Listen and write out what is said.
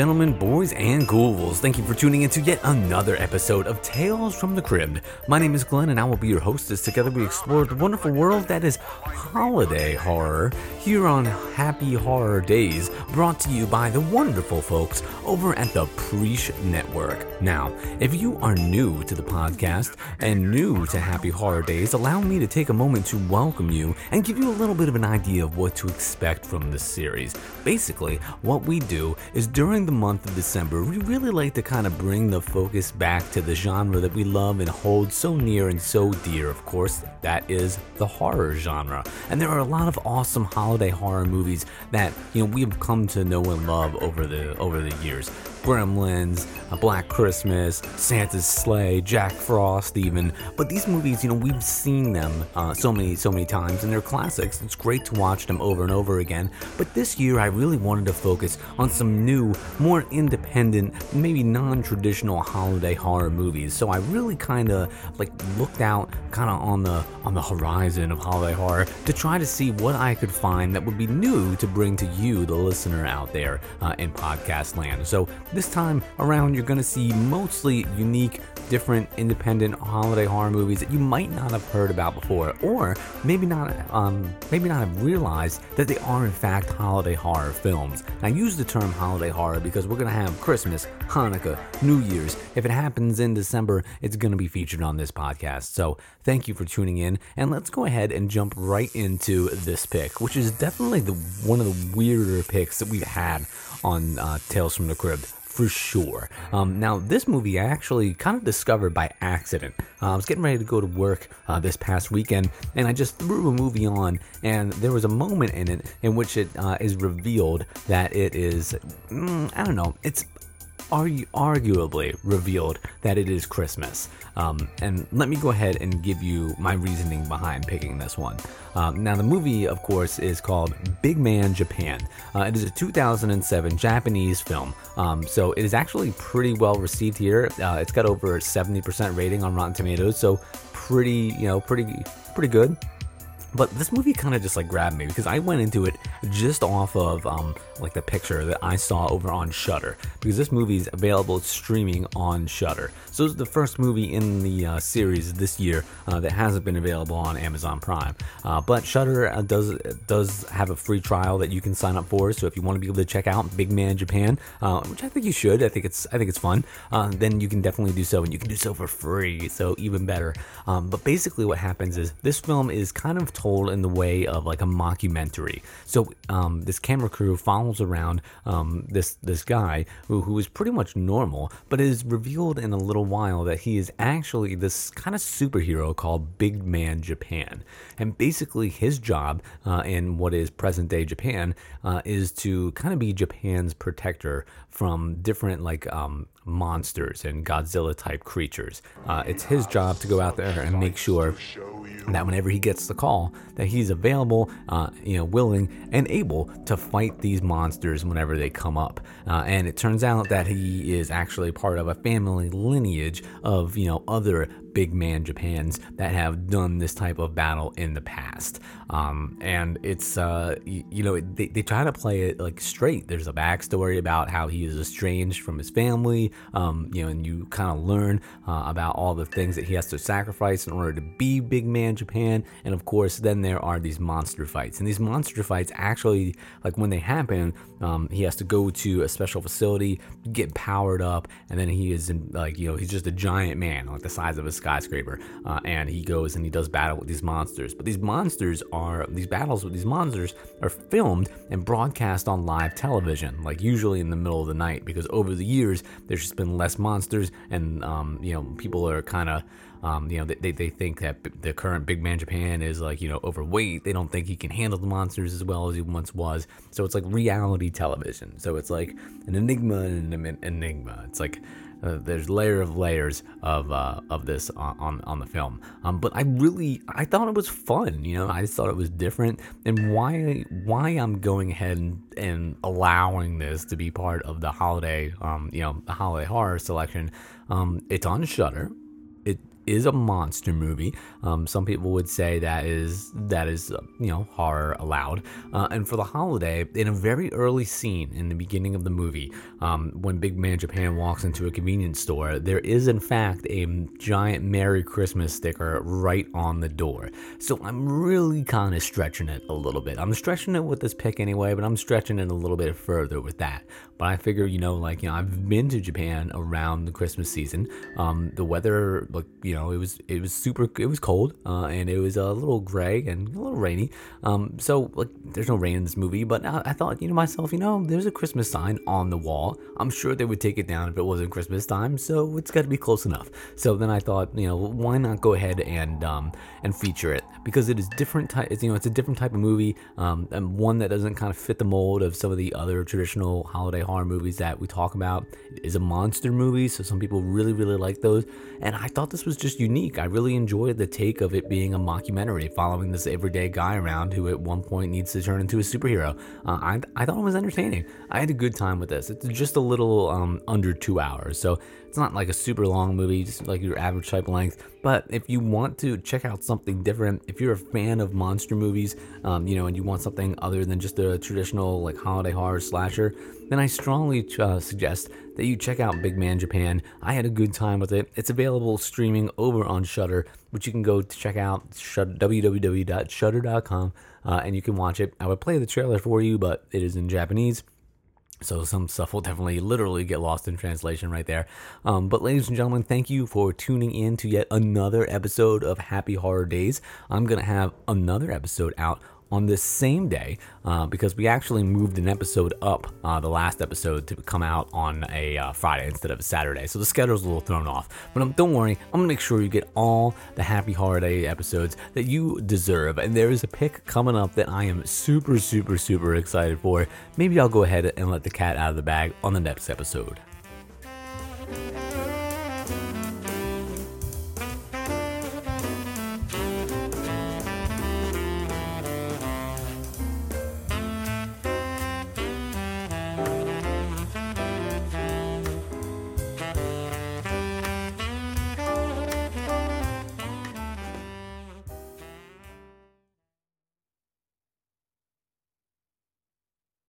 Gentlemen, boys and ghouls, thank you for tuning in to yet another episode of Tales from the Crypt. My name is Glenn and I will be your hostess. Together we explore the wonderful world that is holiday horror here on Happy Horror Days, brought to you by the wonderful folks over at the Preach Network. Now, if you are new to the podcast and new to Happy Horror Days, allow me to take a moment to welcome you and give you a little bit of an idea of what to expect from this series. Basically, what we do is during the month of December, we really like to kind of bring the focus back to the genre that we love and hold so near and so dear, of course, that is the horror genre. And there are a lot of awesome holiday horror movies that, you know, we've come to know and love over the over the years. Gremlins, A Black Christmas, Santa's Slay, Jack Frost, even. But these movies, you know, we've seen them uh, so many, so many times, and they're classics. It's great to watch them over and over again. But this year, I really wanted to focus on some new, more independent, maybe non-traditional holiday horror movies. So I really kind of like looked out, kind of on the on the horizon of holiday horror to try to see what I could find that would be new to bring to you, the listener out there uh, in podcast land. So this time around, you're going to see mostly unique, different, independent holiday horror movies that you might not have heard about before, or maybe not, um, maybe not have realized that they are in fact holiday horror films. I use the term holiday horror because we're going to have Christmas, Hanukkah, New Year's. If it happens in December, it's going to be featured on this podcast. So thank you for tuning in, and let's go ahead and jump right into this pick, which is definitely the one of the weirder picks that we've had on uh, Tales from the Crypt for sure. Um, now, this movie I actually kind of discovered by accident. Uh, I was getting ready to go to work uh, this past weekend, and I just threw a movie on, and there was a moment in it in which it uh, is revealed that it is, mm, I don't know, it's argu- arguably revealed that it is Christmas. Um, and let me go ahead and give you my reasoning behind picking this one. Um, now, the movie, of course, is called Big Man Japan. Uh, it is a 2007 Japanese film, um, so it is actually pretty well received here. Uh, it's got over 70% rating on Rotten Tomatoes, so pretty, you know, pretty, pretty good. But this movie kind of just like grabbed me because I went into it just off of um, like the picture that I saw over on Shudder because this movie is available streaming on Shudder. So it's the first movie in the uh, series this year uh, that hasn't been available on Amazon Prime. Uh, but Shudder uh, does does have a free trial that you can sign up for. So if you want to be able to check out Big Man Japan, uh, which I think you should, I think it's I think it's fun. Uh, then you can definitely do so, and you can do so for free. So even better. Um, but basically, what happens is this film is kind of told in the way of like a mockumentary. So um, this camera crew follows around um, this this guy who, who is pretty much normal, but is revealed in a little while that he is actually this kind of superhero called Big Man Japan. And basically, his job uh, in what is present day Japan uh, is to kind of be Japan's protector from different like um, monsters and Godzilla type creatures. Uh, it's his job to go out there and make sure that whenever he gets the call, that he's available, uh, you know, willing and able to fight these monsters whenever they come up. Uh, and it turns out that he is actually part of a family lineage of you know other big man Japans that have done this type of battle in the past. Um, and it's, uh, you, you know, they, they try to play it like straight. There's a backstory about how he is estranged from his family, um, you know, and you kind of learn uh, about all the things that he has to sacrifice in order to be big man Japan. And of course, then there are these monster fights. And these monster fights actually, like when they happen, um, he has to go to a special facility, get powered up, and then he is in, like, you know, he's just a giant man, like the size of a skyscraper, uh, and he goes and he does battle with these monsters. But these monsters are these battles with these monsters are filmed and broadcast on live television, like usually in the middle of the night, because over the years there's just been less monsters, and um, you know people are kind of. Um, you know, they, they think that the current big man Japan is like, you know, overweight. They don't think he can handle the monsters as well as he once was. So it's like reality television. So it's like an enigma and an enigma. It's like uh, there's layer of layers of uh, of this on, on, the film. Um, but I really I thought it was fun. You know, I just thought it was different. And why why I'm going ahead and, and allowing this to be part of the holiday um, you know the holiday horror selection. Um, it's on Shudder. It is a monster movie. Um, some people would say that is that is uh, you know horror allowed. Uh, and for the holiday, in a very early scene in the beginning of the movie, um, when Big Man Japan walks into a convenience store, there is in fact a giant Merry Christmas sticker right on the door. So I'm really kind of stretching it a little bit. I'm stretching it with this pick anyway, but I'm stretching it a little bit further with that. But I figure, you know, like, you know, I've been to Japan around the Christmas season. Um, the weather, like, you know, it was it was super, it was cold, uh, and it was a little gray and a little rainy. Um, so like, there's no rain in this movie, but I, I thought, you know, myself, you know, there's a Christmas sign on the wall. I'm sure they would take it down if it wasn't Christmas time, so it's got to be close enough. So then I thought, you know, why not go ahead and um, and feature it because it is different type. You know, it's a different type of movie, um, and one that doesn't kind of fit the mold of some of the other traditional holiday horror movies that we talk about. It is a monster movie, so some people really, really like those. And I thought this was just unique. I really enjoyed the take of it being a mockumentary, following this everyday guy around who at one point needs to turn into a superhero. Uh, I, I thought it was entertaining. I had a good time with this. It's just a little um, under two hours, so it's not like a super long movie, just like your average type length. But if you want to check out something different, if you're a fan of monster movies, um, you know, and you want something other than just a traditional like holiday horror slasher, then I strongly uh, suggest that you check out Big Man Japan. I had a good time with it. It's available streaming over on Shudder, which you can go to check out www.shudder.com uh, and you can watch it. I would play the trailer for you, but it is in Japanese. So some stuff will definitely literally get lost in translation right there. Um, but ladies and gentlemen, thank you for tuning in to yet another episode of Happy Horror Days. I'm to have another episode out on this same day uh, because we actually moved an episode up, uh, the last episode, to come out on a uh, Friday instead of a Saturday. So the schedule's a little thrown off. But um, don't worry, I'm gonna make sure you get all the Happy Holiday episodes that you deserve. And there is a pick coming up that I am super, super, super excited for. Maybe I'll go ahead and let the cat out of the bag on the next episode.